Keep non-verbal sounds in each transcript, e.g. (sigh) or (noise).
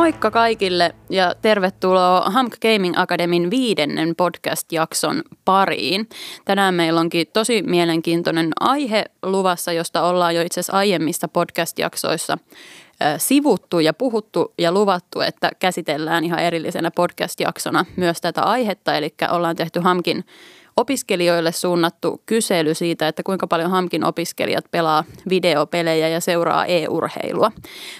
Moikka kaikille ja tervetuloa Hamk Gaming Academyn viidennen podcast-jakson pariin. Tänään meillä onkin tosi mielenkiintoinen aihe luvassa, josta ollaan jo itse asiassa aiemmissa podcast-jaksoissa sivuttu ja puhuttu ja luvattu, että käsitellään ihan erillisenä podcast-jaksona myös tätä aihetta. Eli ollaan tehty Hamkin opiskelijoille suunnattu kysely siitä, että kuinka paljon Hamkin opiskelijat pelaa videopelejä ja seuraa e-urheilua.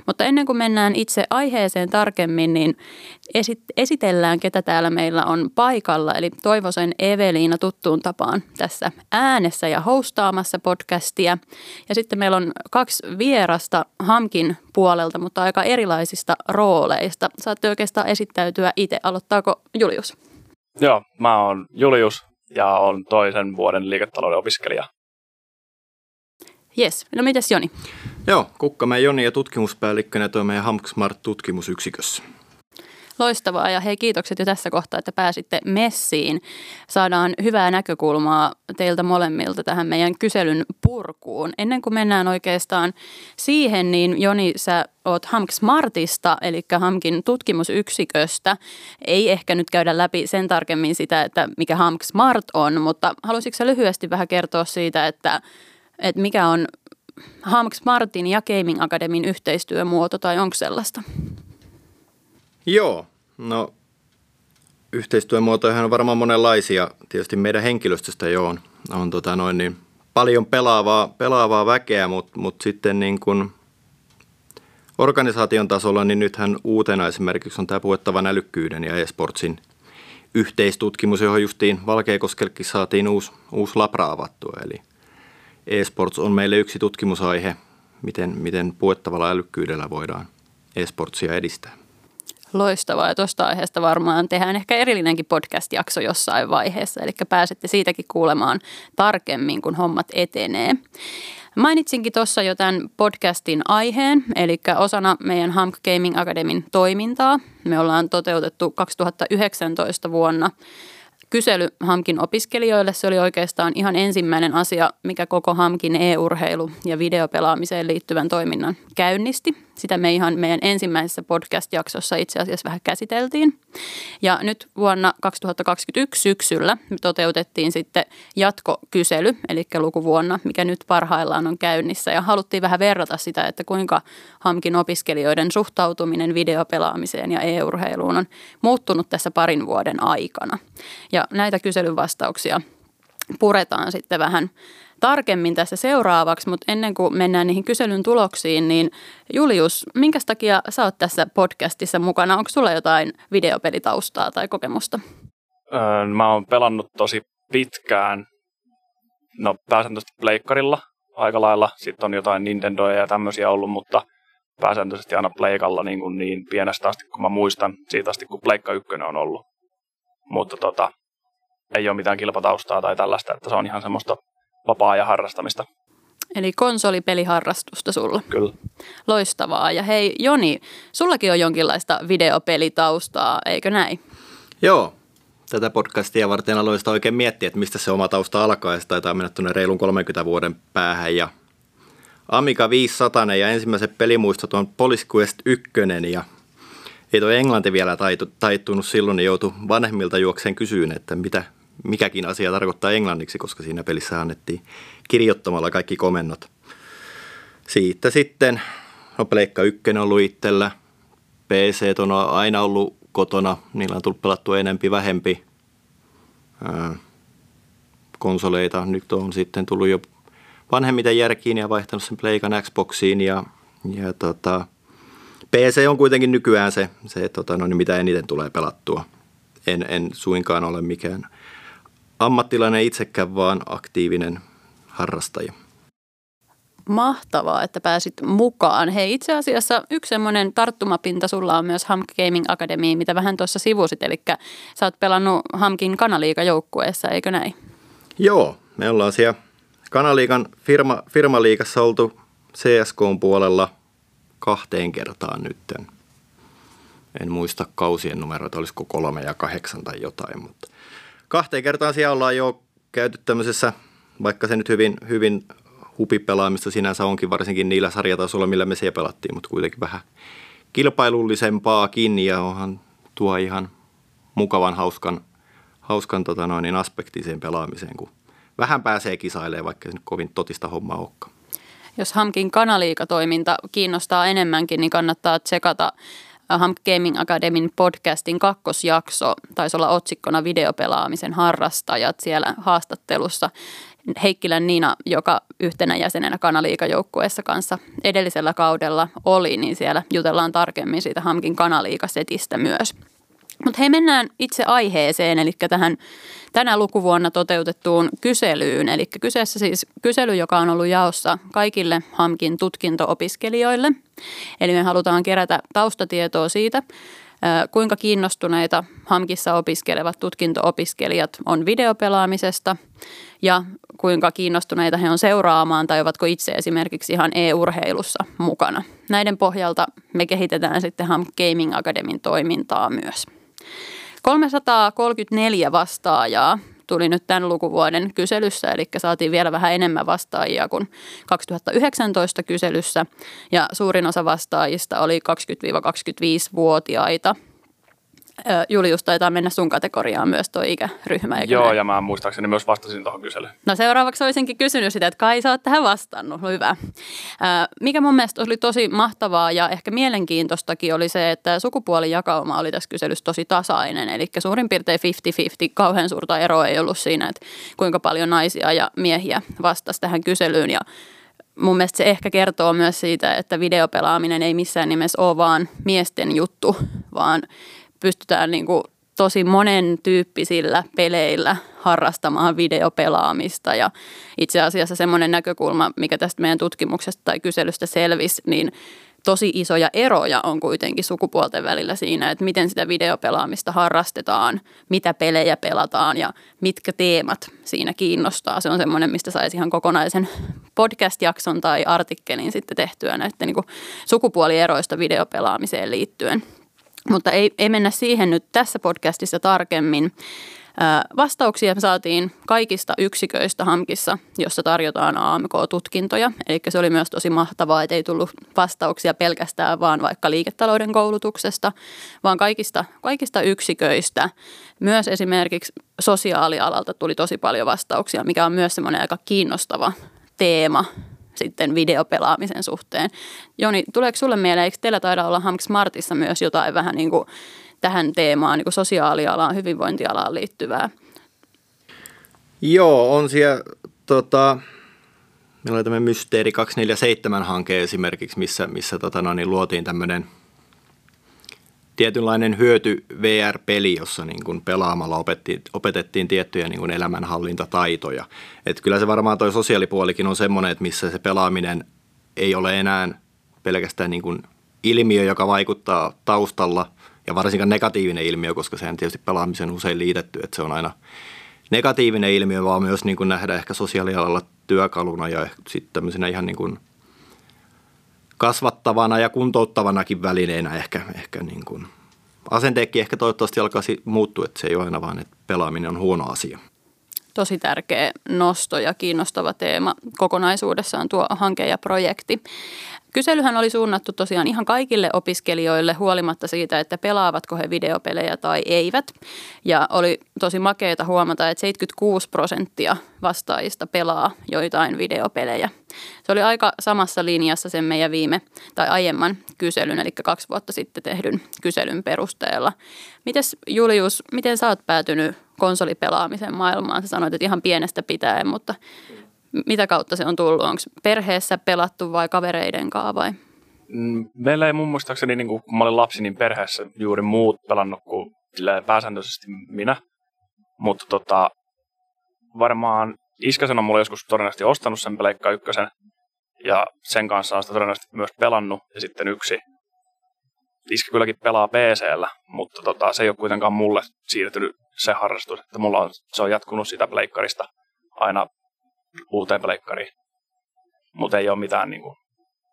Mutta ennen kuin mennään itse aiheeseen tarkemmin, niin esitellään, ketä täällä meillä on paikalla. Eli Toivosen Eveliina tuttuun tapaan tässä äänessä ja hostaamassa podcastia. Ja sitten meillä on kaksi vierasta Hamkin puolelta, mutta aika erilaisista rooleista. Saatte oikeastaan esittäytyä itse. Aloittaako Julius? Joo, mä oon Julius, ja on toisen vuoden liiketalouden opiskelija. Jes, no mitäs Joni? Joo, Kukkamäen Joni ja tutkimuspäällikkönä tuo meidän HamkSmart tutkimusyksikössä. Loistavaa ja hei kiitokset jo tässä kohtaa, että pääsitte messiin. Saadaan hyvää näkökulmaa teiltä molemmilta tähän meidän kyselyn purkuun. Ennen kuin mennään oikeastaan siihen, niin Joni, sä oot Hamk Smartista, eli Hamkin tutkimusyksiköstä. Ei ehkä nyt käydä läpi sen tarkemmin sitä, että mikä Hamk Smart on, mutta haluaisitko lyhyesti vähän kertoa siitä, että, että mikä on Hamk Smartin ja Gaming Akademin yhteistyömuoto tai onko sellaista? Joo, no yhteistyömuotoja on varmaan monenlaisia. Tietysti meidän henkilöstöstä jo on, on tota noin niin, paljon pelaavaa, pelaavaa väkeä, mutta mut sitten niin kun organisaation tasolla, niin nythän uutena esimerkiksi on tämä puettavan älykkyyden ja esportsin yhteistutkimus, johon justiin Valkeakoskellekin saatiin uusi, uusi labra avattua. Eli esports on meille yksi tutkimusaihe, miten, miten puettavalla älykkyydellä voidaan esportsia edistää. Loistavaa ja tuosta aiheesta varmaan tehdään ehkä erillinenkin podcast-jakso jossain vaiheessa, eli pääsette siitäkin kuulemaan tarkemmin, kun hommat etenee. Mainitsinkin tuossa jo tämän podcastin aiheen, eli osana meidän Hamk Gaming Academyn toimintaa. Me ollaan toteutettu 2019 vuonna kysely Hamkin opiskelijoille. Se oli oikeastaan ihan ensimmäinen asia, mikä koko Hamkin e-urheilu ja videopelaamiseen liittyvän toiminnan käynnisti. Sitä me ihan meidän ensimmäisessä podcast-jaksossa itse asiassa vähän käsiteltiin. Ja nyt vuonna 2021 syksyllä me toteutettiin sitten jatkokysely, eli lukuvuonna, mikä nyt parhaillaan on käynnissä. Ja haluttiin vähän verrata sitä, että kuinka Hamkin opiskelijoiden suhtautuminen videopelaamiseen ja e-urheiluun on muuttunut tässä parin vuoden aikana. Ja näitä kyselyn vastauksia puretaan sitten vähän tarkemmin tässä seuraavaksi, mutta ennen kuin mennään niihin kyselyn tuloksiin, niin Julius, minkä takia sä oot tässä podcastissa mukana? Onko sulla jotain videopelitaustaa tai kokemusta? Öö, mä oon pelannut tosi pitkään, no pääsääntöisesti pleikkarilla aika lailla. Sitten on jotain Nintendoja ja tämmöisiä ollut, mutta pääsääntöisesti aina pleikalla niin, kuin niin pienestä asti, kun mä muistan, siitä asti kun pleikka ykkönen on ollut. Mutta tota, ei ole mitään kilpataustaa tai tällaista, että se on ihan semmoista vapaa-ajan harrastamista. Eli konsolipeliharrastusta sulla. Kyllä. Loistavaa. Ja hei Joni, sullakin on jonkinlaista videopelitaustaa, eikö näin? Joo. Tätä podcastia varten aloin sitä oikein miettiä, että mistä se oma tausta alkaa. Ja se taitaa mennä tuonne reilun 30 vuoden päähän. Ja Amiga 500 ja ensimmäiset pelimuistot on Police Quest 1 ja ei tuo englanti vielä taittunut silloin, niin joutui vanhemmilta juokseen kysyyn, että mitä, mikäkin asia tarkoittaa englanniksi, koska siinä pelissä annettiin kirjoittamalla kaikki komennot. Siitä sitten, no Pleikka 1 on ollut itsellä, PC on aina ollut kotona, niillä on tullut pelattua enempi vähempi konsoleita. Nyt on sitten tullut jo vanhemmiten järkiin ja vaihtanut sen Pleikan Xboxiin ja, ja tota, PC on kuitenkin nykyään se, se tota, no, niin mitä eniten tulee pelattua. En, en suinkaan ole mikään ammattilainen itsekään, vaan aktiivinen harrastaja. Mahtavaa, että pääsit mukaan. Hei, itse asiassa yksi semmoinen tarttumapinta sulla on myös Hamk Gaming Academy, mitä vähän tuossa sivusit, eli sä oot pelannut Hamkin kanaliikajoukkueessa, eikö näin? Joo, me ollaan siellä kanaliikan firma, firmaliikassa oltu CSK puolella kahteen kertaan nytten. En muista kausien numeroita, olisiko kolme ja kahdeksan tai jotain, mutta kahteen kertaan siellä ollaan jo käyty tämmöisessä, vaikka se nyt hyvin, hyvin hupipelaamista sinänsä onkin, varsinkin niillä sarjatasolla, millä me siellä pelattiin, mutta kuitenkin vähän kilpailullisempaakin ja onhan tuo ihan mukavan hauskan, hauskan tota noin, niin aspektiseen pelaamiseen, kun vähän pääsee kisailemaan, vaikka se nyt kovin totista hommaa olekaan. Jos Hamkin kanaliikatoiminta kiinnostaa enemmänkin, niin kannattaa tsekata Hamk Gaming Academyn podcastin kakkosjakso. Taisi olla otsikkona videopelaamisen harrastajat siellä haastattelussa. Heikkilän Niina, joka yhtenä jäsenenä kanaliikajoukkueessa kanssa edellisellä kaudella oli, niin siellä jutellaan tarkemmin siitä Hamkin kanaliikasetistä myös. Mutta hei, mennään itse aiheeseen, eli tähän tänä lukuvuonna toteutettuun kyselyyn. Eli kyseessä siis kysely, joka on ollut jaossa kaikille HAMKin tutkinto-opiskelijoille. Eli me halutaan kerätä taustatietoa siitä, kuinka kiinnostuneita HAMKissa opiskelevat tutkinto-opiskelijat on videopelaamisesta ja kuinka kiinnostuneita he on seuraamaan tai ovatko itse esimerkiksi ihan e-urheilussa mukana. Näiden pohjalta me kehitetään sitten HAMK Gaming Academyn toimintaa myös. 334 vastaajaa tuli nyt tämän lukuvuoden kyselyssä, eli saatiin vielä vähän enemmän vastaajia kuin 2019 kyselyssä. Ja suurin osa vastaajista oli 20-25-vuotiaita – Julius taitaa mennä sun kategoriaan myös tuo ikäryhmä. Eikö Joo, näin? ja mä muistaakseni myös vastasin tuohon kyselyyn. No seuraavaksi olisinkin kysynyt sitä, että kai sä oot tähän vastannut. No hyvä. Mikä mun mielestä oli tosi mahtavaa ja ehkä mielenkiintoistakin oli se, että sukupuolijakauma oli tässä kyselyssä tosi tasainen. Eli suurin piirtein 50-50, kauhean suurta eroa ei ollut siinä, että kuinka paljon naisia ja miehiä vastasi tähän kyselyyn. Ja mun mielestä se ehkä kertoo myös siitä, että videopelaaminen ei missään nimessä ole vaan miesten juttu, vaan pystytään niin kuin tosi monen tyyppisillä peleillä harrastamaan videopelaamista ja itse asiassa semmoinen näkökulma, mikä tästä meidän tutkimuksesta tai kyselystä selvisi, niin tosi isoja eroja on kuitenkin sukupuolten välillä siinä, että miten sitä videopelaamista harrastetaan, mitä pelejä pelataan ja mitkä teemat siinä kiinnostaa. Se on semmoinen, mistä saisi ihan kokonaisen podcast-jakson tai artikkelin sitten tehtyä näiden niin sukupuolieroista videopelaamiseen liittyen. Mutta ei, ei mennä siihen nyt tässä podcastissa tarkemmin. Vastauksia saatiin kaikista yksiköistä HAMKissa, jossa tarjotaan AMK-tutkintoja. Eli se oli myös tosi mahtavaa, että ei tullut vastauksia pelkästään vaan vaikka liiketalouden koulutuksesta, vaan kaikista, kaikista yksiköistä. Myös esimerkiksi sosiaalialalta tuli tosi paljon vastauksia, mikä on myös semmoinen aika kiinnostava teema sitten videopelaamisen suhteen. Joni, tuleeko sulle mieleen, eikö teillä taida olla Hamk Smartissa myös jotain vähän niin kuin tähän teemaan, niin kuin sosiaalialaan, hyvinvointialaan liittyvää? Joo, on siellä tota, meillä oli tämmöinen Mysteeri 247-hanke esimerkiksi, missä, missä tota, no, niin luotiin tämmöinen – tietynlainen hyöty VR-peli, jossa niin kuin pelaamalla opetettiin, opetettiin tiettyjä niin kuin elämänhallintataitoja. Et kyllä se varmaan tuo sosiaalipuolikin on semmoinen, että missä se pelaaminen ei ole enää pelkästään niin kuin ilmiö, joka vaikuttaa taustalla ja varsinkaan negatiivinen ilmiö, koska sehän tietysti pelaamisen usein liitetty, että se on aina negatiivinen ilmiö, vaan myös niin kuin nähdä ehkä sosiaalialalla työkaluna ja sitten tämmöisenä ihan niin kuin – kasvattavana ja kuntouttavanakin välineenä ehkä, ehkä niin kuin asenteekki ehkä toivottavasti alkaisi muuttua, että se ei ole aina vaan, että pelaaminen on huono asia. Tosi tärkeä nosto ja kiinnostava teema kokonaisuudessaan tuo hanke ja projekti. Kyselyhän oli suunnattu tosiaan ihan kaikille opiskelijoille huolimatta siitä, että pelaavatko he videopelejä tai eivät. Ja oli tosi makeeta huomata, että 76 prosenttia vastaajista pelaa joitain videopelejä. Se oli aika samassa linjassa sen meidän viime tai aiemman kyselyn, eli kaksi vuotta sitten tehdyn kyselyn perusteella. Mites Julius, miten sä oot päätynyt konsolipelaamisen maailmaan? Sä sanoit, että ihan pienestä pitäen, mutta mitä kautta se on tullut? Onko perheessä pelattu vai kavereiden kanssa vai? Mm, meillä ei mun muistaakseni, niin kun mä olin lapsi, niin perheessä juuri muut pelannut kuin pääsääntöisesti minä. Mutta tota, varmaan iskäsen on mulle joskus todennäköisesti ostanut sen Pleikka ykkösen. Ja sen kanssa on sitä todennäköisesti myös pelannut. Ja sitten yksi iskä kylläkin pelaa PCllä, mutta tota, se ei ole kuitenkaan mulle siirtynyt se harrastus. Että mulla on, se on jatkunut sitä pleikkarista aina uuteen pleikkariin. Mutta ei ole mitään niin kuin,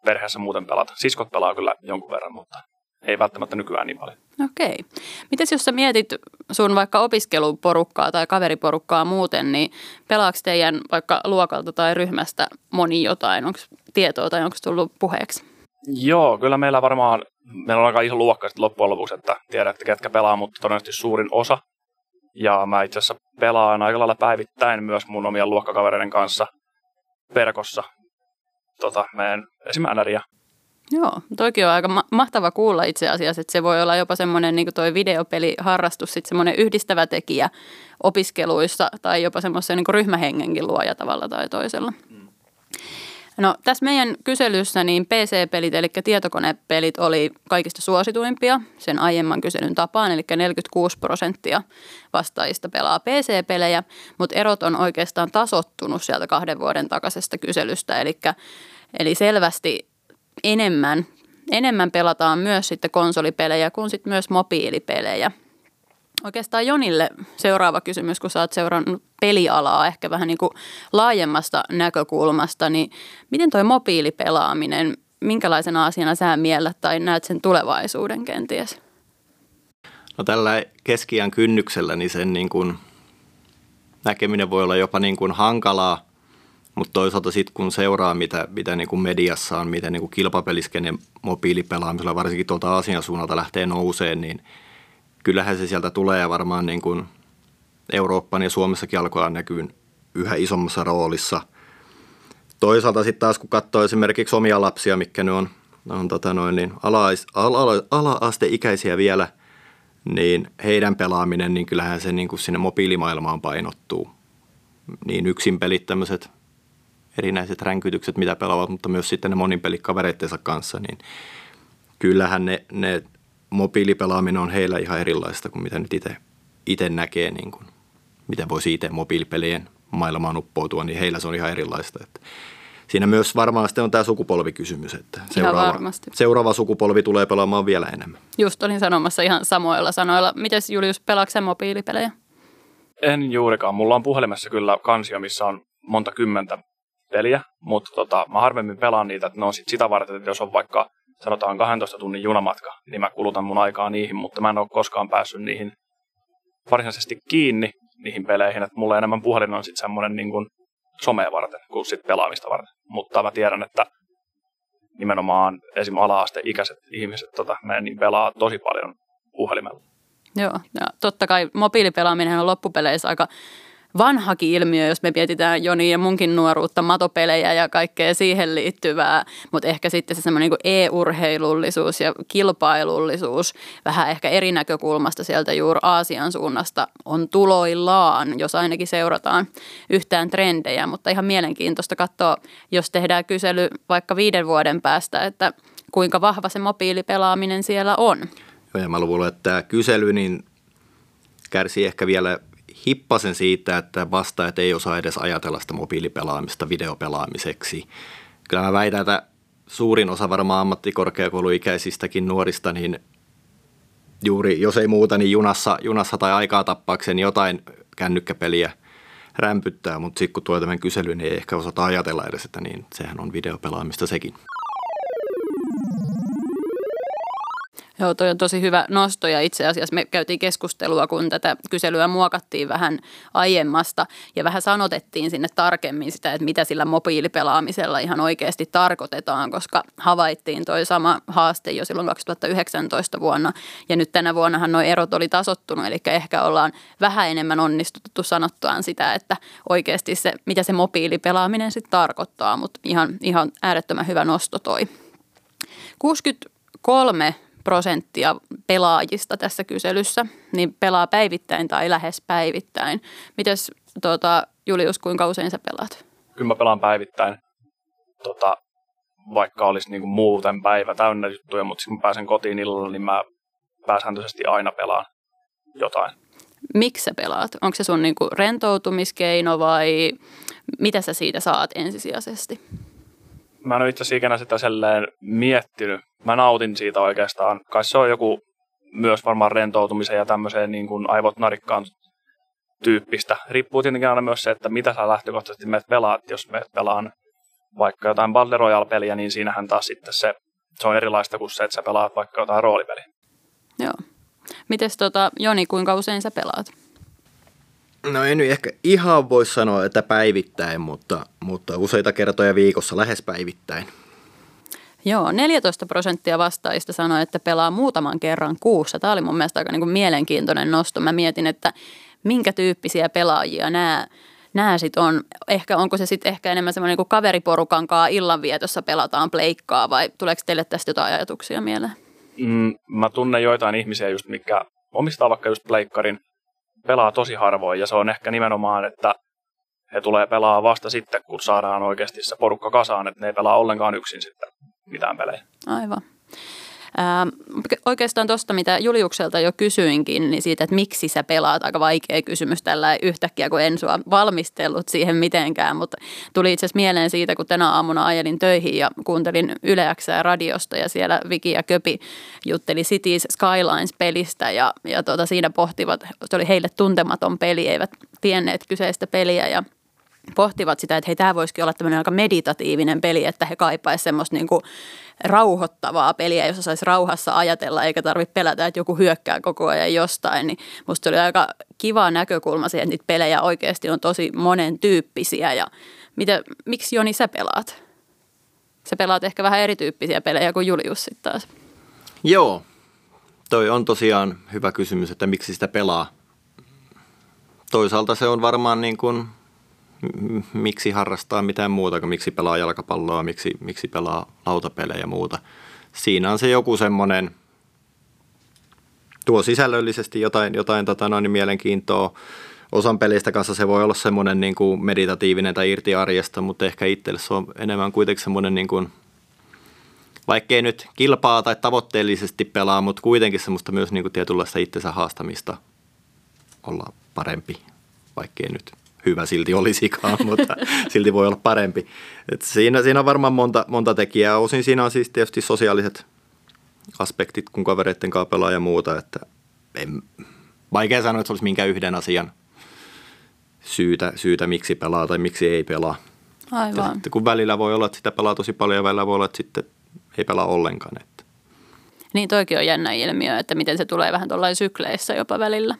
perheessä muuten pelata. Siskot pelaa kyllä jonkun verran, mutta ei välttämättä nykyään niin paljon. Okei. Mites jos sä mietit sun vaikka opiskeluporukkaa tai kaveriporukkaa muuten, niin pelaako teidän vaikka luokalta tai ryhmästä moni jotain? Onko tietoa tai onko tullut puheeksi? Joo, kyllä meillä varmaan, meillä on aika iso luokka sitten loppujen lopuksi, että tiedätte ketkä pelaa, mutta todennäköisesti suurin osa. Ja mä itse asiassa pelaan aika lailla päivittäin myös mun omien luokkakavereiden kanssa verkossa tota, meidän esimääriä. Joo, toki on aika ma- mahtava kuulla itse asiassa, että se voi olla jopa semmoinen niin toi videopeliharrastus, sitten semmoinen yhdistävä tekijä opiskeluissa tai jopa semmoisen niin ryhmähengenkin luoja tavalla tai toisella. Mm. No tässä meidän kyselyssä niin PC-pelit eli tietokonepelit oli kaikista suosituimpia sen aiemman kyselyn tapaan, eli 46 prosenttia vastaajista pelaa PC-pelejä, mutta erot on oikeastaan tasottunut sieltä kahden vuoden takaisesta kyselystä, eli, eli selvästi enemmän, enemmän pelataan myös sitten konsolipelejä kuin sitten myös mobiilipelejä. Oikeastaan Jonille seuraava kysymys, kun sä oot seurannut pelialaa ehkä vähän niin kuin laajemmasta näkökulmasta, niin miten toi mobiilipelaaminen, minkälaisena asiana sä miellät tai näet sen tulevaisuuden kenties? No tällä keskiän kynnyksellä niin sen niin kuin näkeminen voi olla jopa niin kuin hankalaa, mutta toisaalta sitten kun seuraa, mitä, mitä niin kuin mediassa on, miten niin kuin kilpapeliskenen mobiilipelaamisella varsinkin tuolta Aasian suunnalta lähtee nouseen, niin kyllähän se sieltä tulee ja varmaan niin kuin Euroopan ja Suomessakin alkaa näkyä yhä isommassa roolissa. Toisaalta sitten taas kun katsoo esimerkiksi omia lapsia, mikä ne on, on tota noin, niin ala, ala, ala-asteikäisiä vielä, niin heidän pelaaminen, niin kyllähän se niin kuin sinne mobiilimaailmaan painottuu. Niin yksin pelit tämmöiset erinäiset ränkytykset, mitä pelaavat, mutta myös sitten ne monin kanssa, niin kyllähän ne, ne mobiilipelaaminen on heillä ihan erilaista kuin mitä nyt itse näkee, niin kuin, miten voisi itse mobiilipelien maailmaan uppoutua, niin heillä se on ihan erilaista. Että siinä myös varmaan sitten on tämä sukupolvikysymys, että seuraava, seuraava sukupolvi tulee pelaamaan vielä enemmän. Just olin sanomassa ihan samoilla sanoilla. Mites Julius, pelaatko mobiilipelejä? En juurikaan. Mulla on puhelimessa kyllä kansio, missä on monta kymmentä peliä, mutta tota, mä harvemmin pelaan niitä, että ne on sit sitä varten, että jos on vaikka sanotaan 12 tunnin junamatka, niin mä kulutan mun aikaa niihin, mutta mä en ole koskaan päässyt niihin varsinaisesti kiinni niihin peleihin, että mulle enemmän puhelin on sitten semmoinen niin kuin somea varten kuin sit pelaamista varten. Mutta mä tiedän, että nimenomaan esim. ala-asteikäiset ihmiset tota, niin pelaa tosi paljon puhelimella. Joo, ja totta kai mobiilipelaaminen on loppupeleissä aika vanhakin ilmiö, jos me mietitään Joni ja munkin nuoruutta, matopelejä ja kaikkea siihen liittyvää, mutta ehkä sitten se semmoinen niin e-urheilullisuus ja kilpailullisuus vähän ehkä eri näkökulmasta sieltä juuri Aasian suunnasta on tuloillaan, jos ainakin seurataan yhtään trendejä, mutta ihan mielenkiintoista katsoa, jos tehdään kysely vaikka viiden vuoden päästä, että kuinka vahva se mobiilipelaaminen siellä on. Joo, ja mä luulen, että tämä kysely niin kärsii ehkä vielä hippasen siitä, että vastaajat ei osaa edes ajatella sitä mobiilipelaamista videopelaamiseksi. Kyllä mä väitän, että suurin osa varmaan ammattikorkeakouluikäisistäkin nuorista, niin juuri, jos ei muuta, niin junassa, junassa tai aikaa tappaakseen jotain kännykkäpeliä rämpyttää, mutta sitten kun tulee tämän kysely, niin ei ehkä osata ajatella edes, että niin, sehän on videopelaamista sekin. Joo, toi on tosi hyvä nosto ja itse asiassa me käytiin keskustelua, kun tätä kyselyä muokattiin vähän aiemmasta ja vähän sanotettiin sinne tarkemmin sitä, että mitä sillä mobiilipelaamisella ihan oikeasti tarkoitetaan, koska havaittiin toi sama haaste jo silloin 2019 vuonna ja nyt tänä vuonnahan nuo erot oli tasottunut, eli ehkä ollaan vähän enemmän onnistuttu sanottuaan sitä, että oikeasti se, mitä se mobiilipelaaminen sitten tarkoittaa, mutta ihan, ihan äärettömän hyvä nosto toi. 63 prosenttia pelaajista tässä kyselyssä niin pelaa päivittäin tai lähes päivittäin. Mites tuota, Julius, kuinka usein sä pelaat? Kyllä mä pelaan päivittäin, tota, vaikka olisi niinku muuten päivä täynnä juttuja, mutta kun pääsen kotiin illalla, niin mä pääsääntöisesti aina pelaan jotain. Miksi sä pelaat? Onko se sun niinku rentoutumiskeino vai mitä sä siitä saat ensisijaisesti? Mä en ole itse asiassa sitä miettinyt, mä nautin siitä oikeastaan. Kai se on joku myös varmaan rentoutumisen ja tämmöiseen niin kuin aivot narikkaan tyyppistä. Riippuu tietenkin aina myös se, että mitä sä lähtökohtaisesti meet pelaat. Jos me pelaan vaikka jotain Battle Royale-peliä, niin siinähän taas sitten se, se on erilaista kuin se, että sä pelaat vaikka jotain roolipeliä. Joo. Mites tota, Joni, kuinka usein sä pelaat? No en nyt ehkä ihan voi sanoa, että päivittäin, mutta, mutta useita kertoja viikossa lähes päivittäin. Joo, 14 prosenttia vastaajista sanoi, että pelaa muutaman kerran kuussa. Tämä oli mun mielestä aika niin kuin mielenkiintoinen nosto. Mä mietin, että minkä tyyppisiä pelaajia nämä, nämä sit on. Ehkä onko se sitten ehkä enemmän semmoinen niin kaveriporukan kanssa illanvietossa pelataan pleikkaa vai tuleeko teille tästä jotain ajatuksia mieleen? Mm, mä tunnen joitain ihmisiä just, mikä omistaa vaikka just pleikkarin, pelaa tosi harvoin ja se on ehkä nimenomaan, että he tulee pelaa vasta sitten, kun saadaan oikeasti se porukka kasaan, että ne ei pelaa ollenkaan yksin sitten mitään pelejä. Aivan. Oikeastaan tuosta, mitä Juliukselta jo kysyinkin, niin siitä, että miksi sä pelaat, aika vaikea kysymys tällä yhtäkkiä, kun en sua valmistellut siihen mitenkään, mutta tuli itse asiassa mieleen siitä, kun tänä aamuna ajelin töihin ja kuuntelin Yleäksää radiosta ja siellä Viki ja Köpi jutteli Cities Skylines-pelistä ja, ja tuota, siinä pohtivat, se oli heille tuntematon peli, eivät tienneet kyseistä peliä ja pohtivat sitä, että hei, tämä voisikin olla tämmöinen aika meditatiivinen peli, että he kaipaisivat semmoista niin kuin rauhoittavaa peliä, jossa saisi rauhassa ajatella eikä tarvitse pelätä, että joku hyökkää koko ajan jostain. Niin musta oli aika kiva näkökulma siihen, että niitä pelejä oikeasti on tosi monen tyyppisiä. Ja mitä, miksi Joni sä pelaat? Sä pelaat ehkä vähän erityyppisiä pelejä kuin Julius sitten taas. Joo, toi on tosiaan hyvä kysymys, että miksi sitä pelaa. Toisaalta se on varmaan niin kuin miksi harrastaa mitään muuta kuin miksi pelaa jalkapalloa, miksi, miksi pelaa lautapelejä ja muuta. Siinä on se joku semmoinen, tuo sisällöllisesti jotain, jotain tota noin, mielenkiintoa. Osan pelistä kanssa se voi olla semmoinen niin kuin meditatiivinen tai irti arjesta, mutta ehkä itselle se on enemmän kuitenkin semmoinen, niin kuin, vaikkei nyt kilpaa tai tavoitteellisesti pelaa, mutta kuitenkin semmoista myös niin kuin tietynlaista itsensä haastamista olla parempi, vaikkei nyt hyvä silti olisikaan, (laughs) mutta silti voi olla parempi. Et siinä, siinä on varmaan monta, monta tekijää. Osin siinä on siis tietysti sosiaaliset aspektit, kun kavereiden kanssa pelaa ja muuta. Että en, vaikea sanoa, että se olisi minkään yhden asian syytä, syytä, miksi pelaa tai miksi ei pelaa. Aivan. Sitten, kun välillä voi olla, että sitä pelaa tosi paljon ja välillä voi olla, että sitten ei pelaa ollenkaan. Että. Niin toikin on jännä ilmiö, että miten se tulee vähän tuollain sykleissä jopa välillä.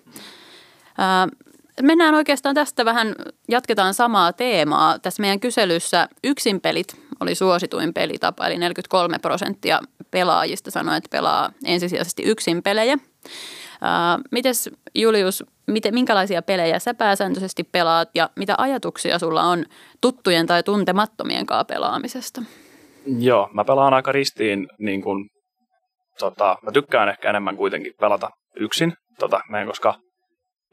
Mennään oikeastaan tästä vähän, jatketaan samaa teemaa. Tässä meidän kyselyssä yksinpelit oli suosituin pelitapa, eli 43 prosenttia pelaajista sanoi, että pelaa ensisijaisesti yksinpelejä. mites Julius, miten, minkälaisia pelejä sä pääsääntöisesti pelaat ja mitä ajatuksia sulla on tuttujen tai tuntemattomien kanssa pelaamisesta? Joo, mä pelaan aika ristiin, niin kun, tota, mä tykkään ehkä enemmän kuitenkin pelata yksin, tota, koska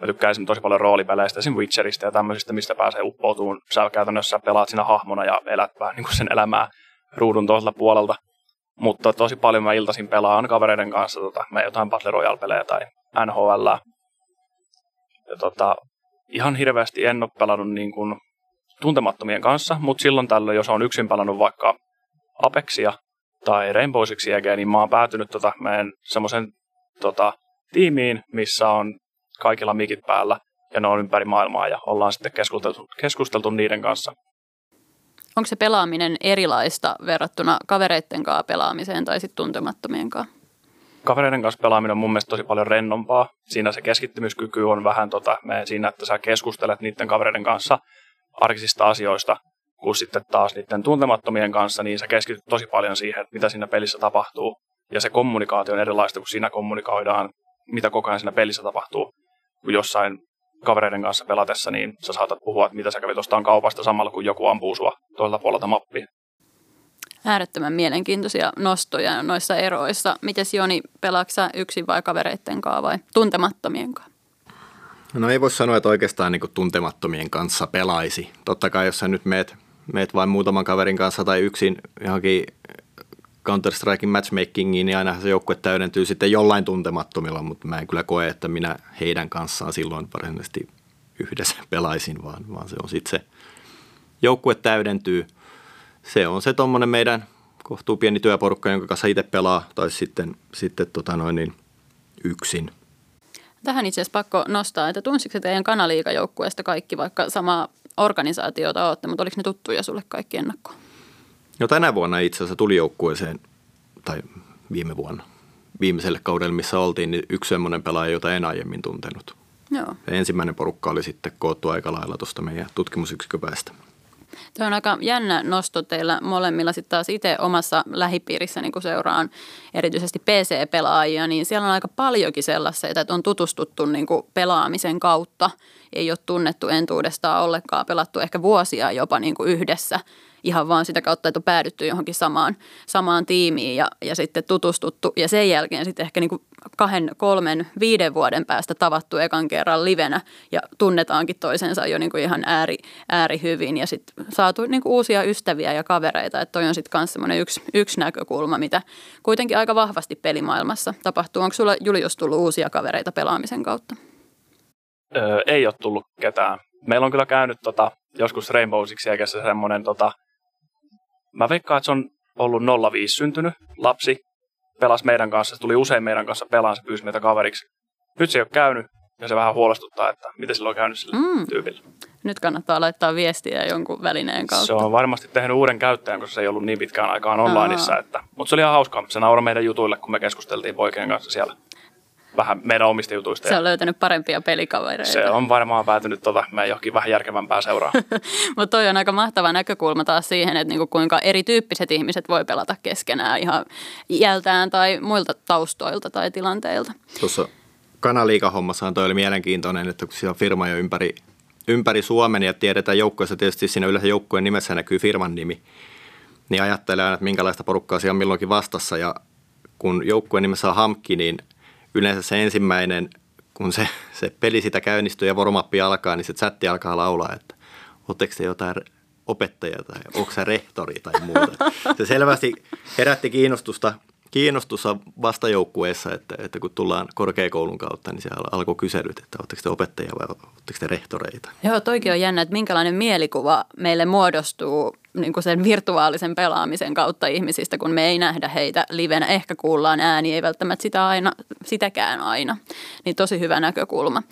Mä tykkään tosi paljon roolipeleistä, esimerkiksi Witcheristä ja tämmöisistä, mistä pääsee uppoutumaan. Sä käytännössä pelaat siinä hahmona ja elät vähän niin kuin sen elämää ruudun toisella puolelta. Mutta tosi paljon mä iltaisin pelaan kavereiden kanssa tota, me jotain Battle Royale-pelejä tai NHL. Ja tota, ihan hirveästi en ole pelannut niin kuin tuntemattomien kanssa, mutta silloin tällöin, jos on yksin pelannut vaikka Apexia tai Rainbow Six niin mä oon päätynyt tota, meidän semmoisen tota, tiimiin, missä on kaikilla mikit päällä ja ne on ympäri maailmaa ja ollaan sitten keskusteltu, keskusteltu niiden kanssa. Onko se pelaaminen erilaista verrattuna kavereiden kanssa pelaamiseen tai sitten tuntemattomien kanssa? Kavereiden kanssa pelaaminen on mun mielestä tosi paljon rennompaa. Siinä se keskittymiskyky on vähän tota, siinä, että sä keskustelet niiden kavereiden kanssa arkisista asioista, kun sitten taas niiden tuntemattomien kanssa, niin sä keskityt tosi paljon siihen, että mitä siinä pelissä tapahtuu. Ja se kommunikaatio on erilaista, kun siinä kommunikoidaan, mitä koko ajan siinä pelissä tapahtuu jossain kavereiden kanssa pelatessa, niin sä saatat puhua, että mitä sä kävit ostaan kaupasta samalla, kun joku ampuu sua toisella puolelta mappia. Äärettömän mielenkiintoisia nostoja noissa eroissa. Mites Joni, pelaatko yksin vai kavereiden kanssa vai tuntemattomien kanssa? No ei voi sanoa, että oikeastaan niin tuntemattomien kanssa pelaisi. Totta kai jos sä nyt meet, meet vain muutaman kaverin kanssa tai yksin johonkin Counter-Strikein matchmakingiin, niin aina se joukkue täydentyy sitten jollain tuntemattomilla, mutta mä en kyllä koe, että minä heidän kanssaan silloin varsinaisesti yhdessä (laughs) pelaisin, vaan, vaan se on sitten se joukkue täydentyy. Se on se tuommoinen meidän kohtuu pieni työporukka, jonka kanssa itse pelaa, tai sitten, sitten tota noin, niin yksin. Tähän itse asiassa pakko nostaa, että tunsitko teidän kanaliikajoukkueesta kaikki, vaikka sama organisaatiota olette, mutta oliko ne tuttuja sulle kaikki ennakkoon? No tänä vuonna itse asiassa tuli joukkueeseen, tai viime vuonna, viimeiselle kaudelle, missä oltiin, niin yksi semmoinen pelaaja, jota en aiemmin tuntenut. Joo. Ja ensimmäinen porukka oli sitten koottu aika lailla tuosta meidän tutkimusyksikköpäästä. Tuo on aika jännä nosto teillä molemmilla. Sitten taas itse omassa lähipiirissä niin kun seuraan erityisesti PC-pelaajia, niin siellä on aika paljonkin sellaisia, että on tutustuttu niin kuin pelaamisen kautta. Ei ole tunnettu entuudestaan ollenkaan, pelattu ehkä vuosia jopa niin kuin yhdessä – ihan vaan sitä kautta, että on päädytty johonkin samaan, samaan tiimiin ja, ja sitten tutustuttu. Ja sen jälkeen sitten ehkä niin kuin kahden, kolmen, viiden vuoden päästä tavattu ekan kerran livenä ja tunnetaankin toisensa jo niin kuin ihan ääri, ääri hyvin ja sitten saatu niin kuin uusia ystäviä ja kavereita. Että toi on sitten myös semmoinen yksi, yksi näkökulma, mitä kuitenkin aika vahvasti pelimaailmassa tapahtuu. Onko sulla Julius tullut uusia kavereita pelaamisen kautta? Öö, ei ole tullut ketään. Meillä on kyllä käynyt tota, joskus Rainbow Six semmoinen tota, Mä veikkaan, että se on ollut 05 syntynyt lapsi, pelas meidän kanssa, se tuli usein meidän kanssa pelaan, se pyysi meitä kaveriksi. Nyt se ei ole käynyt ja se vähän huolestuttaa, että mitä sillä on käynyt sillä mm. tyypillä. Nyt kannattaa laittaa viestiä jonkun välineen kautta. Se on varmasti tehnyt uuden käyttäjän, koska se ei ollut niin pitkään aikaan onlineissa. Että, mutta se oli ihan hauskaa. Se nauroi meidän jutuille, kun me keskusteltiin poikien kanssa siellä vähän meidän omista jutuista. Se on löytänyt parempia pelikavereita. Se on varmaan päätynyt tota, meidän johonkin vähän järkevämpää seuraa. (laughs) Mutta toi on aika mahtava näkökulma taas siihen, että niinku kuinka erityyppiset ihmiset voi pelata keskenään ihan jältään tai muilta taustoilta tai tilanteilta. Tuossa kanaliikahommassahan toi oli mielenkiintoinen, että kun siellä on firma jo ympäri, ympäri Suomen ja tiedetään joukkoissa, tietysti siinä yleensä joukkueen nimessä näkyy firman nimi, niin ajattelee että minkälaista porukkaa siellä on milloinkin vastassa ja kun joukkueen nimessä on Hamkki, niin – yleensä se ensimmäinen, kun se, se peli sitä käynnistyy ja vormappi alkaa, niin se chatti alkaa laulaa, että oletteko te jotain opettaja tai onko se rehtori tai muuta. Se selvästi herätti kiinnostusta, kiinnostusta vastajoukkueessa, että, että kun tullaan korkeakoulun kautta, niin siellä alkoi kyselyt, että oletteko te opettajia vai oletteko te rehtoreita. Joo, toikin on jännä, että minkälainen mielikuva meille muodostuu niin kuin sen virtuaalisen pelaamisen kautta ihmisistä, kun me ei nähdä heitä livenä. Ehkä kuullaan ääni, ei välttämättä sitä aina, sitäkään aina. Niin tosi hyvä näkökulma.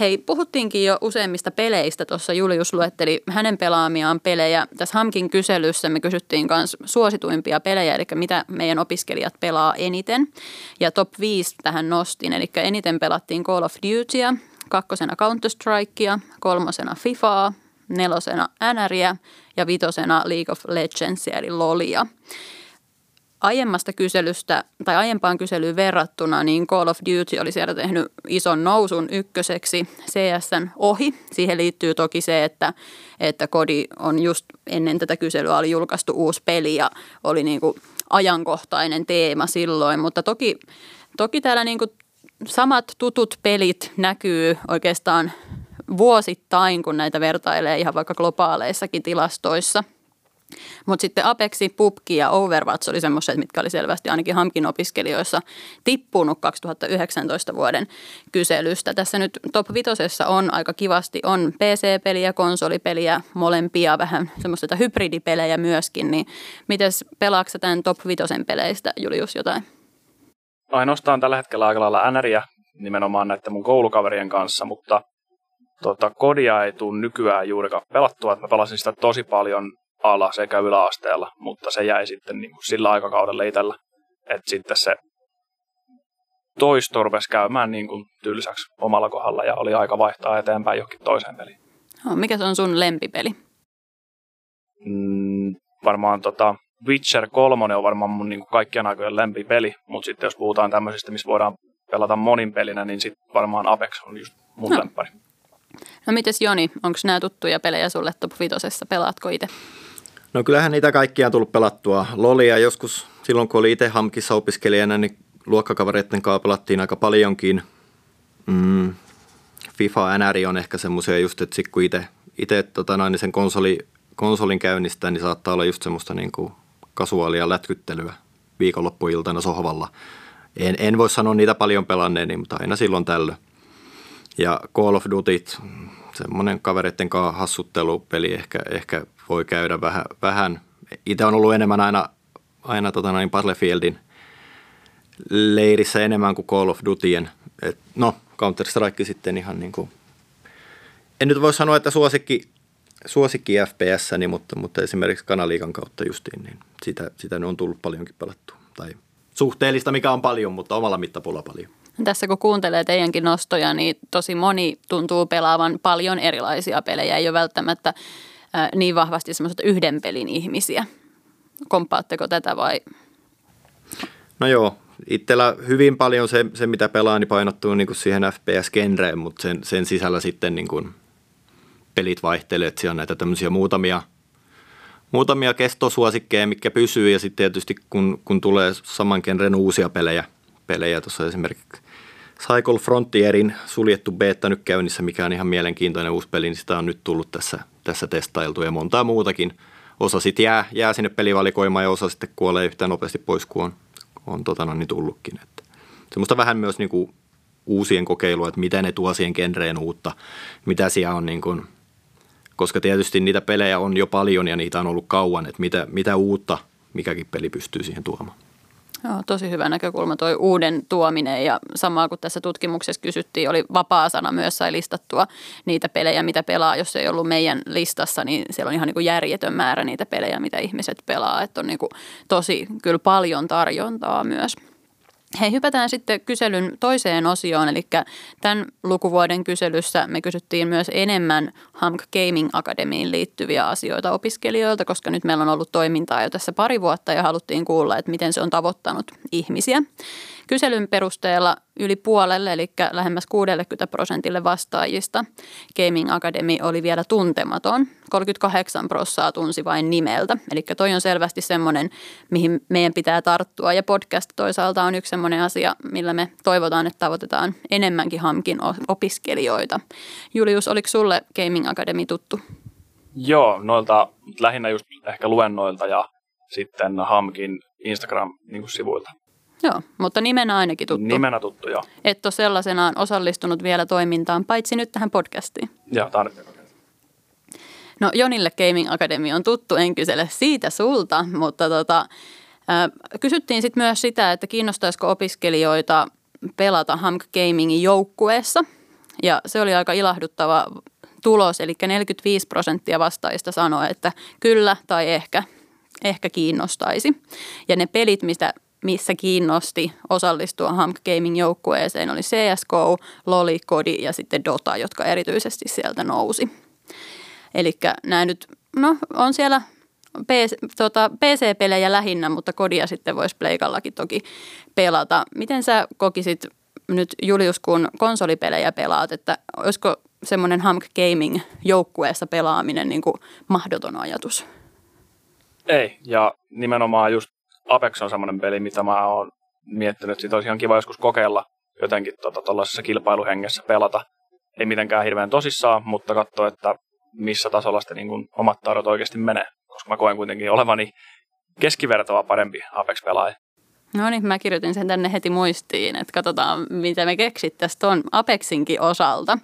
Hei, puhuttiinkin jo useimmista peleistä. Tuossa Julius luetteli hänen pelaamiaan pelejä. Tässä Hamkin kyselyssä me kysyttiin myös suosituimpia pelejä, eli mitä meidän opiskelijat pelaa eniten. Ja top 5 tähän nostin, eli eniten pelattiin Call of Dutyä, kakkosena Counter-Strikea, kolmosena FIFAa, nelosena NRiä ja vitosena League of Legendsia eli LOLia. Aiemmasta kyselystä tai aiempaan kyselyyn verrattuna, niin Call of Duty oli siellä tehnyt ison nousun ykköseksi CSN ohi. Siihen liittyy toki se, että, että Kodi on just ennen tätä kyselyä oli julkaistu uusi peli ja oli niin kuin ajankohtainen teema silloin, mutta toki, toki täällä niin kuin samat tutut pelit näkyy oikeastaan vuosittain, kun näitä vertailee ihan vaikka globaaleissakin tilastoissa. Mutta sitten Apexi, PUBG ja Overwatch oli semmoiset, mitkä oli selvästi ainakin Hamkin opiskelijoissa tippunut 2019 vuoden kyselystä. Tässä nyt top vitosessa on aika kivasti, on PC-peliä, konsolipeliä, molempia, vähän semmoista hybridipelejä myöskin. Niin miten pelaatko tämän top vitosen peleistä, Julius, jotain? Ainoastaan tällä hetkellä aika lailla NRiä nimenomaan näiden mun koulukaverien kanssa, mutta tota, kodia ei tule nykyään juurikaan pelattua. Että mä pelasin sitä tosi paljon ala sekä yläasteella, mutta se jäi sitten niin kuin sillä aikakaudella itsellä. Että sitten se toisto rupesi käymään niin kuin tylsäksi omalla kohdalla ja oli aika vaihtaa eteenpäin johonkin toiseen peliin. No, mikä se on sun lempipeli? Mm, varmaan tota, Witcher 3 on varmaan mun niin kuin kaikkien aikojen lempipeli, mutta sitten jos puhutaan tämmöisistä, missä voidaan pelata monin pelinä, niin sitten varmaan Apex on just mun no. lemppari. No mites Joni, onko nämä tuttuja pelejä sulle top 5? Pelaatko itse? No kyllähän niitä kaikkia on tullut pelattua. Lolia joskus silloin, kun oli itse Hamkissa opiskelijana, niin luokkakavereiden kanssa pelattiin aika paljonkin. Mm, FIFA NR on ehkä semmoisia just, että sit kun itse, tota niin sen konsoli, konsolin käynnistää, niin saattaa olla just semmoista niin kuin kasuaalia lätkyttelyä viikonloppuiltana sohvalla. En, en voi sanoa niitä paljon pelanneeni, mutta aina silloin tällöin. Ja Call of Duty, semmoinen kavereiden kanssa hassuttelupeli ehkä, ehkä voi käydä vähän. vähän. Itse on ollut enemmän aina, aina tota noin Battlefieldin leirissä enemmän kuin Call of Dutyen. Et, no, Counter-Strike sitten ihan niin kuin, en nyt voi sanoa, että suosikki, suosikki FPS, mutta, mutta esimerkiksi kanaliikan kautta justiin, niin sitä, sitä on tullut paljonkin pelattua. Tai suhteellista, mikä on paljon, mutta omalla mittapulla paljon. Tässä kun kuuntelee teidänkin nostoja, niin tosi moni tuntuu pelaavan paljon erilaisia pelejä. Ei ole välttämättä niin vahvasti semmoiset yhden pelin ihmisiä. Komppaatteko tätä vai? No joo, itsellä hyvin paljon se, se mitä pelaa, niin painottuu niin kuin siihen FPS-genreen, mutta sen, sen sisällä sitten niin kuin pelit vaihtelee, että siellä on näitä tämmöisiä muutamia, muutamia kestosuosikkeja, mikä pysyy ja sitten tietysti kun, kun tulee saman genren uusia pelejä, pelejä tuossa esimerkiksi Cycle Frontierin suljettu beta nyt käynnissä, mikä on ihan mielenkiintoinen uusi peli, niin sitä on nyt tullut tässä, tässä testailtu ja montaa muutakin. Osa sitten jää, jää sinne pelivalikoimaan ja osa sitten kuolee yhtään nopeasti pois, kun on, on tota, no, niin tullutkin. Että semmoista vähän myös niin kuin uusien kokeilua, että mitä ne tuo siihen genreen uutta, mitä siellä on niin kuin, koska tietysti niitä pelejä on jo paljon ja niitä on ollut kauan, että mitä, mitä uutta mikäkin peli pystyy siihen tuomaan. Joo, tosi hyvä näkökulma tuo uuden tuominen ja samaa kuin tässä tutkimuksessa kysyttiin, oli vapaa-sana myös sai listattua niitä pelejä, mitä pelaa. Jos ei ollut meidän listassa, niin siellä on ihan niin kuin järjetön määrä niitä pelejä, mitä ihmiset pelaa. Että on niin kuin tosi kyllä paljon tarjontaa myös. Hei, hypätään sitten kyselyn toiseen osioon, eli tämän lukuvuoden kyselyssä me kysyttiin myös enemmän Hamk Gaming Academyin liittyviä asioita opiskelijoilta, koska nyt meillä on ollut toimintaa jo tässä pari vuotta ja haluttiin kuulla, että miten se on tavoittanut ihmisiä. Kyselyn perusteella yli puolelle, eli lähemmäs 60 prosentille vastaajista, Gaming Academy oli vielä tuntematon. 38 prossaa tunsi vain nimeltä. Eli toi on selvästi semmoinen, mihin meidän pitää tarttua. Ja podcast toisaalta on yksi semmoinen asia, millä me toivotaan, että tavoitetaan enemmänkin HAMKin opiskelijoita. Julius, oliko sulle Gaming Academy tuttu? Joo, noilta lähinnä just ehkä luennoilta ja sitten HAMKin Instagram-sivuilta. Joo, mutta nimenä ainakin tuttu. Nimenä tuttu, joo. Et ole sellaisenaan osallistunut vielä toimintaan, paitsi nyt tähän podcastiin. Joo, tarvitsee No Jonille Gaming Academy on tuttu, en kysele siitä sulta, mutta tota, kysyttiin sitten myös sitä, että kiinnostaisiko opiskelijoita pelata Hamk Gamingin joukkueessa. Ja se oli aika ilahduttava tulos, eli 45 prosenttia vastaajista sanoi, että kyllä tai ehkä, ehkä kiinnostaisi. Ja ne pelit, mistä missä kiinnosti osallistua Hamk Gaming joukkueeseen oli CSGO, Loli, Kodi ja sitten Dota, jotka erityisesti sieltä nousi. Eli nämä nyt, no on siellä PC, tota, PC-pelejä lähinnä, mutta kodia sitten voisi Pleikallakin toki pelata. Miten sä kokisit nyt Julius, kun konsolipelejä pelaat, että olisiko semmoinen Hamk Gaming joukkueessa pelaaminen niin kuin mahdoton ajatus? Ei, ja nimenomaan just Apex on semmoinen peli, mitä mä oon miettinyt, että olisi ihan kiva joskus kokeilla jotenkin tuollaisessa tota, kilpailuhengessä pelata. Ei mitenkään hirveän tosissaan, mutta katsoa, että missä tasolla sitten niin omat taidot oikeasti menee. Koska mä koen kuitenkin olevani keskivertoa parempi Apex-pelaaja. No niin, mä kirjoitin sen tänne heti muistiin, että katsotaan, mitä me keksit tästä on Apexinkin osalta.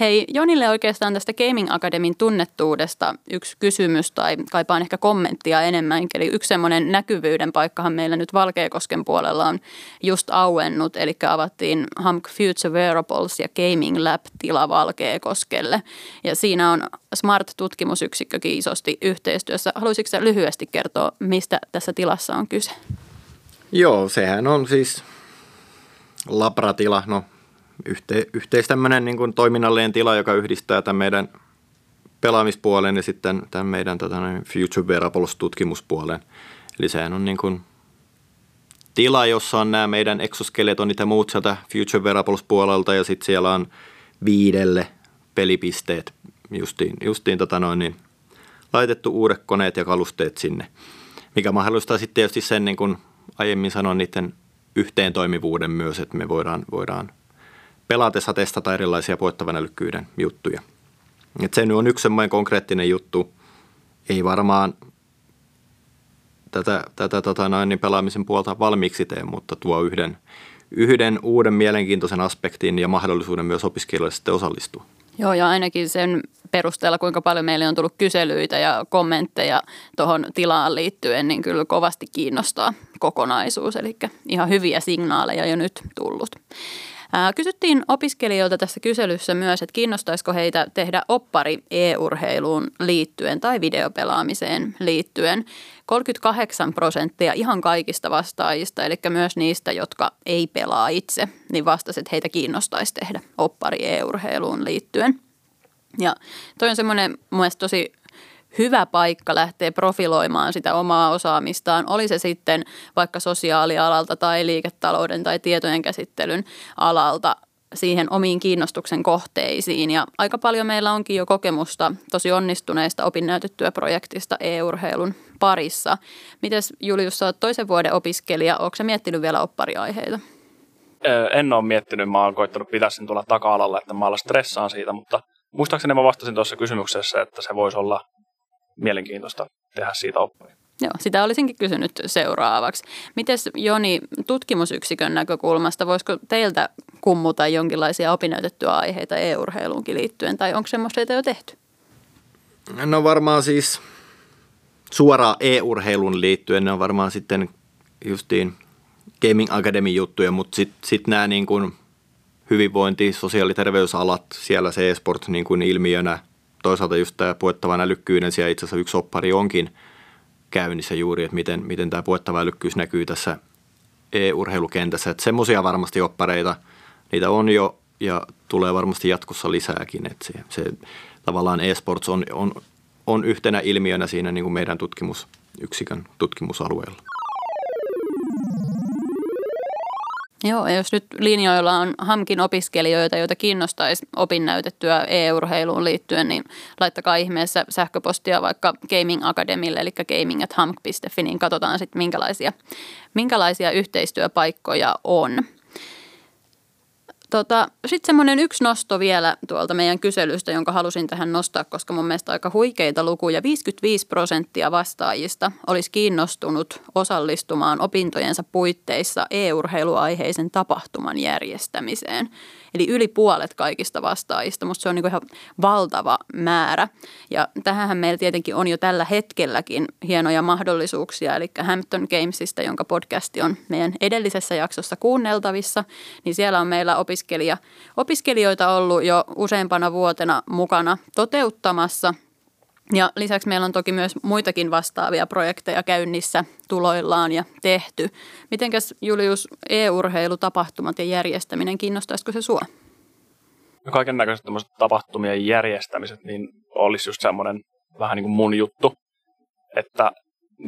Hei, Jonille oikeastaan tästä Gaming Academyn tunnettuudesta yksi kysymys tai kaipaan ehkä kommenttia enemmän. Eli yksi semmoinen näkyvyyden paikkahan meillä nyt Valkeakosken puolella on just auennut, eli avattiin Hamk Future Wearables ja Gaming Lab tila Valkeakoskelle. Ja siinä on Smart-tutkimusyksikkökin isosti yhteistyössä. Haluaisitko lyhyesti kertoa, mistä tässä tilassa on kyse? Joo, sehän on siis labratila, no yhte, yhteis tämmöinen niin kuin toiminnallinen tila, joka yhdistää tämän meidän pelaamispuolen ja sitten tämän meidän tota, Future Wearables-tutkimuspuolen. Eli sehän on niin kuin tila, jossa on nämä meidän exoskeletonit ja muut sieltä Future Wearables-puolelta ja sitten siellä on viidelle pelipisteet justiin, justiin tota noin, niin laitettu uudet koneet ja kalusteet sinne, mikä mahdollistaa sitten tietysti sen, niin kuin aiemmin sanoin, niiden yhteen toimivuuden myös, että me voidaan, voidaan pelatessa testata erilaisia voittavan älykkyyden juttuja. Et se nyt on yksi semmoinen konkreettinen juttu. Ei varmaan tätä, tätä tota noin, niin pelaamisen puolta valmiiksi tee, mutta tuo yhden, yhden uuden mielenkiintoisen aspektin ja mahdollisuuden myös opiskelijoille sitten osallistua. Joo, ja ainakin sen perusteella, kuinka paljon meille on tullut kyselyitä ja kommentteja tuohon tilaan liittyen, niin kyllä kovasti kiinnostaa kokonaisuus. Eli ihan hyviä signaaleja jo nyt tullut. Kysyttiin opiskelijoilta tässä kyselyssä myös, että kiinnostaisiko heitä tehdä oppari e-urheiluun liittyen tai videopelaamiseen liittyen. 38 prosenttia ihan kaikista vastaajista, eli myös niistä, jotka ei pelaa itse, niin vastasi, että heitä kiinnostaisi tehdä oppari e-urheiluun liittyen. Ja toi on semmoinen mun tosi hyvä paikka lähteä profiloimaan sitä omaa osaamistaan. Oli se sitten vaikka sosiaalialalta tai liiketalouden tai tietojen käsittelyn alalta siihen omiin kiinnostuksen kohteisiin. Ja aika paljon meillä onkin jo kokemusta tosi onnistuneista opinnäytetyöprojektista e-urheilun parissa. Mites Julius, olet toisen vuoden opiskelija, onko miettinyt vielä oppariaiheita? En ole miettinyt, mä oon koittanut pitää sen tuolla taka-alalla, että mä stressaan siitä, mutta muistaakseni mä vastasin tuossa kysymyksessä, että se voisi olla mielenkiintoista tehdä siitä oppia. Joo, sitä olisinkin kysynyt seuraavaksi. Mites Joni, tutkimusyksikön näkökulmasta, voisiko teiltä kummuta jonkinlaisia opinnäytettyä aiheita e-urheiluunkin liittyen, tai onko semmoista jo tehty? No varmaan siis suoraan e-urheilun liittyen, ne on varmaan sitten justiin Gaming Academy juttuja, mutta sitten sit nämä niin kuin hyvinvointi, sosiaali- ja terveysalat, siellä se e-sport niin kuin ilmiönä, toisaalta just tämä puettava älykkyinen, siellä itse asiassa yksi oppari onkin käynnissä juuri, että miten, miten tämä puettava älykkyys näkyy tässä e-urheilukentässä. Että semmoisia varmasti oppareita, niitä on jo ja tulee varmasti jatkossa lisääkin. Että se, se tavallaan e-sports on, on, on yhtenä ilmiönä siinä niin kuin meidän tutkimusyksikön tutkimusalueella. Joo, ja jos nyt linjoilla on HAMKin opiskelijoita, joita kiinnostaisi opinnäytettyä e-urheiluun liittyen, niin laittakaa ihmeessä sähköpostia vaikka Gaming Academille, eli gaming at hamk.fi, niin katsotaan sitten minkälaisia, minkälaisia yhteistyöpaikkoja on. Tota, Sitten semmoinen yksi nosto vielä tuolta meidän kyselystä, jonka halusin tähän nostaa, koska mun mielestä aika huikeita lukuja. 55 prosenttia vastaajista olisi kiinnostunut osallistumaan opintojensa puitteissa e-urheiluaiheisen tapahtuman järjestämiseen. Eli yli puolet kaikista vastaajista. Musta se on niin ihan valtava määrä. Ja tähän meillä tietenkin on jo tällä hetkelläkin hienoja mahdollisuuksia. Eli Hampton Gamesista, jonka podcasti on meidän edellisessä jaksossa kuunneltavissa, niin siellä on meillä opiskelija, opiskelijoita ollut jo useampana vuotena mukana toteuttamassa – ja lisäksi meillä on toki myös muitakin vastaavia projekteja käynnissä tuloillaan ja tehty. Mitenkäs Julius e-urheilutapahtumat ja järjestäminen, kiinnostaisiko se sua? Kaiken näköiset tapahtumien järjestämiset, niin olisi just semmoinen vähän niin kuin mun juttu. Että,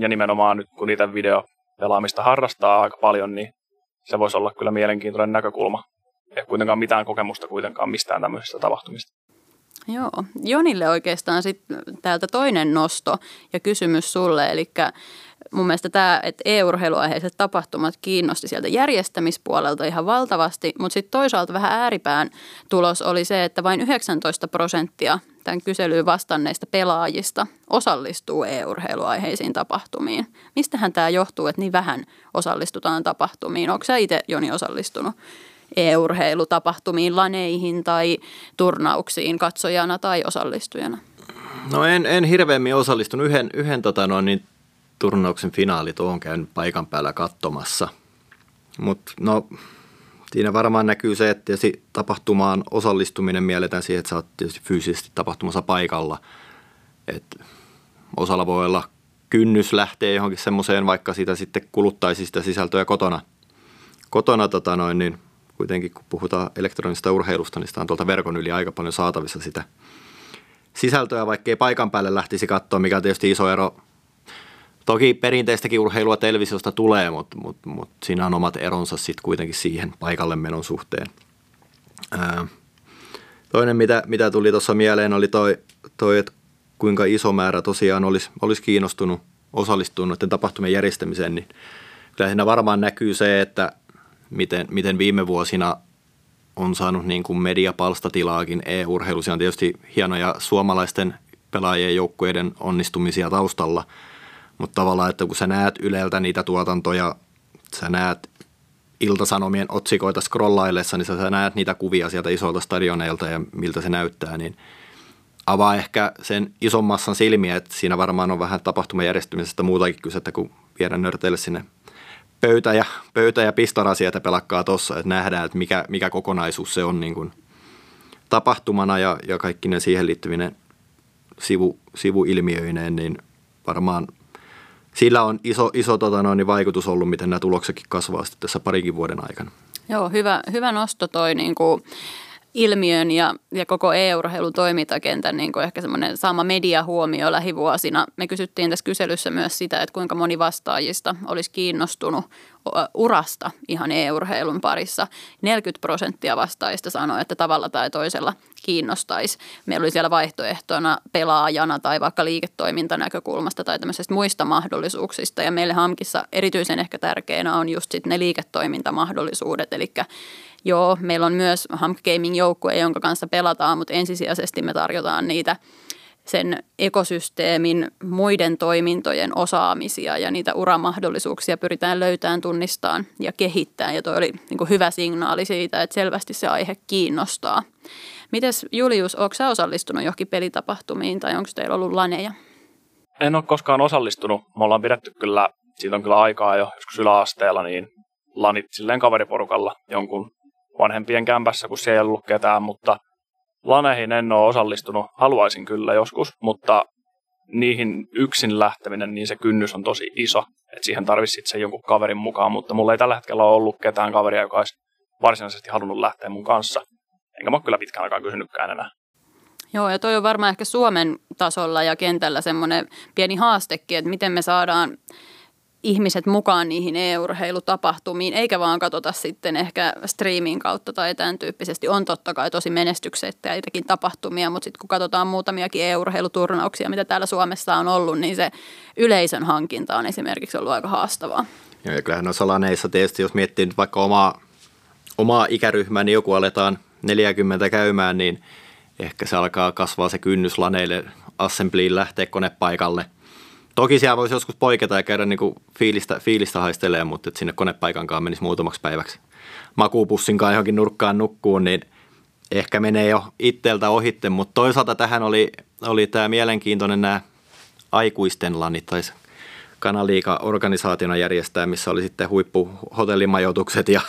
ja nimenomaan nyt kun niitä videopelaamista harrastaa aika paljon, niin se voisi olla kyllä mielenkiintoinen näkökulma. Ei kuitenkaan mitään kokemusta kuitenkaan mistään tämmöisistä tapahtumista. Joo, Jonille oikeastaan sitten täältä toinen nosto ja kysymys sulle, eli mun mielestä tämä, että e-urheiluaiheiset tapahtumat kiinnosti sieltä järjestämispuolelta ihan valtavasti, mutta sitten toisaalta vähän ääripään tulos oli se, että vain 19 prosenttia tämän kyselyyn vastanneista pelaajista osallistuu e-urheiluaiheisiin tapahtumiin. Mistähän tämä johtuu, että niin vähän osallistutaan tapahtumiin? Onko sä itse Joni osallistunut e-urheilutapahtumiin, laneihin tai turnauksiin katsojana tai osallistujana? No en, en hirveämmin osallistunut. Yhden, yhden tota no, niin turnauksen finaalit olen käynyt paikan päällä katsomassa. Mutta no, siinä varmaan näkyy se, että tapahtumaan osallistuminen mielletään siihen, että sä oot tietysti fyysisesti tapahtumassa paikalla. Et osalla voi olla kynnys lähteä johonkin semmoiseen, vaikka sitä sitten kuluttaisi sitä sisältöä kotona, kotona tota noin, niin kuitenkin kun puhutaan elektronisesta urheilusta, niin sitä on tuolta verkon yli aika paljon saatavissa sitä sisältöä, vaikkei paikan päälle lähtisi katsoa, mikä on tietysti iso ero. Toki perinteistäkin urheilua televisiosta tulee, mutta, mutta, mutta siinä on omat eronsa sitten kuitenkin siihen paikalle menon suhteen. Ää, toinen, mitä, mitä tuli tuossa mieleen, oli toi, toi, että kuinka iso määrä tosiaan olisi, olisi kiinnostunut osallistumaan noiden tapahtumien järjestämiseen, niin kyllä siinä varmaan näkyy se, että miten, miten viime vuosina on saanut niin kuin mediapalstatilaakin e-urheilu. Se on tietysti hienoja suomalaisten pelaajien joukkueiden onnistumisia taustalla, mutta tavallaan, että kun sä näet Yleltä niitä tuotantoja, sä näet iltasanomien otsikoita scrollaillessa, niin sä näet niitä kuvia sieltä isolta stadioneilta ja miltä se näyttää, niin avaa ehkä sen ison massan silmiä, että siinä varmaan on vähän tapahtumajärjestymisestä muutakin kyse, että kun viedä nörteille sinne pöytä ja, pöytä ja pistorasia, että pelakkaa tuossa, että nähdään, että mikä, mikä kokonaisuus se on niin kuin tapahtumana ja, ja kaikki ne siihen liittyvinen sivu, sivuilmiöineen, niin varmaan sillä on iso, iso tota noin, vaikutus ollut, miten nämä tuloksetkin kasvaa tässä parikin vuoden aikana. Joo, hyvä, hyvä nosto toi niin kuin ilmiön ja, ja koko EU-urheilun toimintakentän niin kuin ehkä semmoinen saama mediahuomio lähivuosina. Me kysyttiin tässä kyselyssä myös sitä, että kuinka moni vastaajista olisi kiinnostunut urasta ihan EU-urheilun parissa. 40 prosenttia vastaajista sanoi, että tavalla tai toisella kiinnostaisi. Meillä oli siellä vaihtoehtona pelaajana tai vaikka liiketoimintanäkökulmasta tai tämmöisestä muista mahdollisuuksista. Ja meille Hamkissa erityisen ehkä tärkeänä on just sit ne liiketoimintamahdollisuudet, eli Joo, meillä on myös Hump Gaming-joukkue, jonka kanssa pelataan, mutta ensisijaisesti me tarjotaan niitä sen ekosysteemin muiden toimintojen osaamisia ja niitä uramahdollisuuksia pyritään löytämään, tunnistamaan ja kehittämään. Ja toi oli niin hyvä signaali siitä, että selvästi se aihe kiinnostaa. Mites Julius, onko sä osallistunut johonkin pelitapahtumiin tai onko teillä ollut laneja? En ole koskaan osallistunut. Me ollaan pidetty kyllä, siitä on kyllä aikaa jo joskus yläasteella, niin lanit silleen kaveriporukalla jonkun vanhempien kämpässä, kun siellä ei ollut ketään, mutta laneihin en ole osallistunut. Haluaisin kyllä joskus, mutta niihin yksin lähteminen, niin se kynnys on tosi iso. Että siihen tarvitsisi sen jonkun kaverin mukaan, mutta mulla ei tällä hetkellä ole ollut ketään kaveria, joka olisi varsinaisesti halunnut lähteä mun kanssa. Enkä mä ole kyllä pitkään aikaa kysynytkään enää. Joo, ja toi on varmaan ehkä Suomen tasolla ja kentällä semmoinen pieni haastekin, että miten me saadaan ihmiset mukaan niihin e-urheilutapahtumiin, eikä vaan katsota sitten ehkä striimin kautta tai tämän tyyppisesti. On totta kai tosi menestyksettäitäkin tapahtumia, mutta sitten kun katsotaan muutamiakin e-urheiluturnauksia, mitä täällä Suomessa on ollut, niin se yleisön hankinta on esimerkiksi ollut aika haastavaa. Joo, ja kyllähän noissa laneissa tietysti, jos miettii nyt vaikka omaa, omaa ikäryhmää, niin joku aletaan 40 käymään, niin ehkä se alkaa kasvaa se kynnys laneille assembliin lähteä konepaikalle – Toki siellä voisi joskus poiketa ja käydä niin kuin fiilistä, fiilistä haistelee, mutta että sinne konepaikankaan menisi muutamaksi päiväksi. Makuupussinkaan johonkin nurkkaan nukkuun, niin ehkä menee jo itseltä ohitte, mutta toisaalta tähän oli, oli tämä mielenkiintoinen nämä aikuisten lanit, tai Kanaliika organisaationa järjestää, missä oli sitten huippuhotellimajoitukset ja,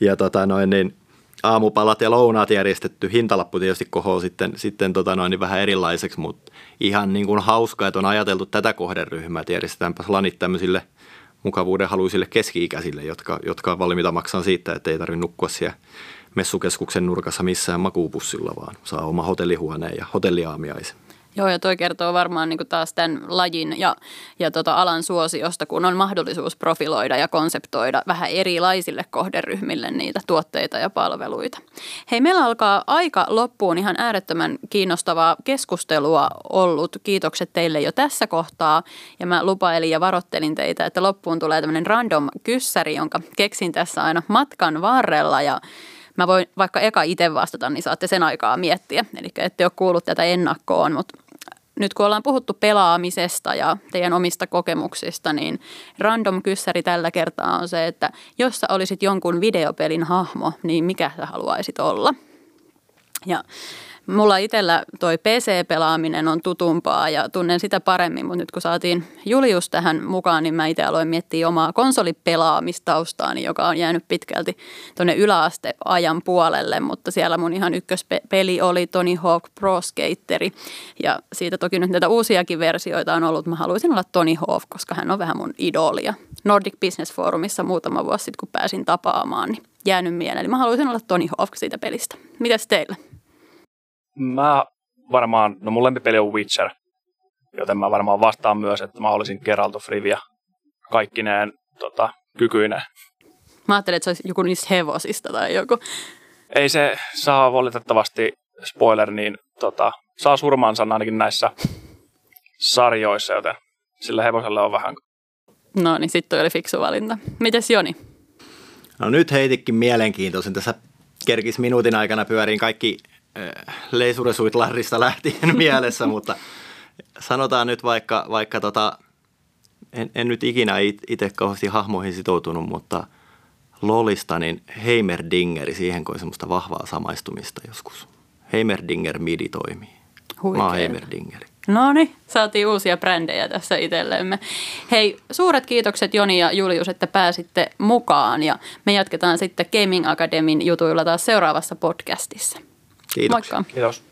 ja tota noin, niin aamupalat ja lounaat järjestetty. Hintalappu tietysti kohoo sitten, sitten tota noin, niin vähän erilaiseksi, mutta ihan niin kuin hauska, että on ajateltu tätä kohderyhmää, että järjestetäänpä lanit tämmöisille mukavuuden haluisille keski-ikäisille, jotka, jotka on valmiita maksaa siitä, että ei tarvitse nukkua siellä messukeskuksen nurkassa missään makuupussilla, vaan saa oma hotellihuoneen ja hotelliaamiaisen. Joo, ja toi kertoo varmaan niin taas tämän lajin ja, ja tota alan suosiosta, kun on mahdollisuus profiloida ja konseptoida vähän erilaisille kohderyhmille niitä tuotteita ja palveluita. Hei, meillä alkaa aika loppuun ihan äärettömän kiinnostavaa keskustelua ollut. Kiitokset teille jo tässä kohtaa. Ja mä lupailin ja varottelin teitä, että loppuun tulee tämmöinen random kyssäri, jonka keksin tässä aina matkan varrella ja Mä voin vaikka eka itse vastata, niin saatte sen aikaa miettiä. Eli ette ole kuullut tätä ennakkoon, mutta nyt kun ollaan puhuttu pelaamisesta ja teidän omista kokemuksista, niin random kyssäri tällä kertaa on se, että jos sä olisit jonkun videopelin hahmo, niin mikä sä haluaisit olla? Ja Mulla itsellä toi PC-pelaaminen on tutumpaa ja tunnen sitä paremmin, mutta nyt kun saatiin Julius tähän mukaan, niin mä itse aloin miettiä omaa konsolipelaamistaustaani, joka on jäänyt pitkälti tuonne yläasteajan puolelle, mutta siellä mun ihan ykköspeli oli Tony Hawk Pro Skateri ja siitä toki nyt näitä uusiakin versioita on ollut. Mä haluaisin olla Tony Hawk, koska hän on vähän mun idolia. Nordic Business Forumissa muutama vuosi sitten, kun pääsin tapaamaan, niin jäänyt mieleen. Eli mä haluaisin olla Tony Hawk siitä pelistä. Mitäs teillä? Mä varmaan, no mun lempipeli on Witcher, joten mä varmaan vastaan myös, että mä olisin Geralt of Rivia kaikkineen tota, kykyinen. Mä ajattelin, että se olisi joku niistä hevosista tai joku. Ei se saa valitettavasti, spoiler, niin tota, saa surmansa ainakin näissä sarjoissa, joten sillä hevosella on vähän. No niin, sitten oli fiksu valinta. Mites Joni? No nyt heitikin mielenkiintoisen. Tässä kerkis minuutin aikana pyöriin kaikki leisuresuit Larrista lähtien (laughs) mielessä, mutta sanotaan nyt vaikka, vaikka tota, en, en nyt ikinä itse kauheasti hahmoihin sitoutunut, mutta Lolista, niin Heimerdingeri, siihen kun semmoista vahvaa samaistumista joskus. Heimerdinger midi toimii. Huikea. Mä oon Heimerdingeri. No niin, saatiin uusia brändejä tässä itsellemme. Hei, suuret kiitokset Joni ja Julius, että pääsitte mukaan ja me jatketaan sitten Gaming Academyn jutuilla taas seuraavassa podcastissa. Kiitos. Moikka. Kiitos.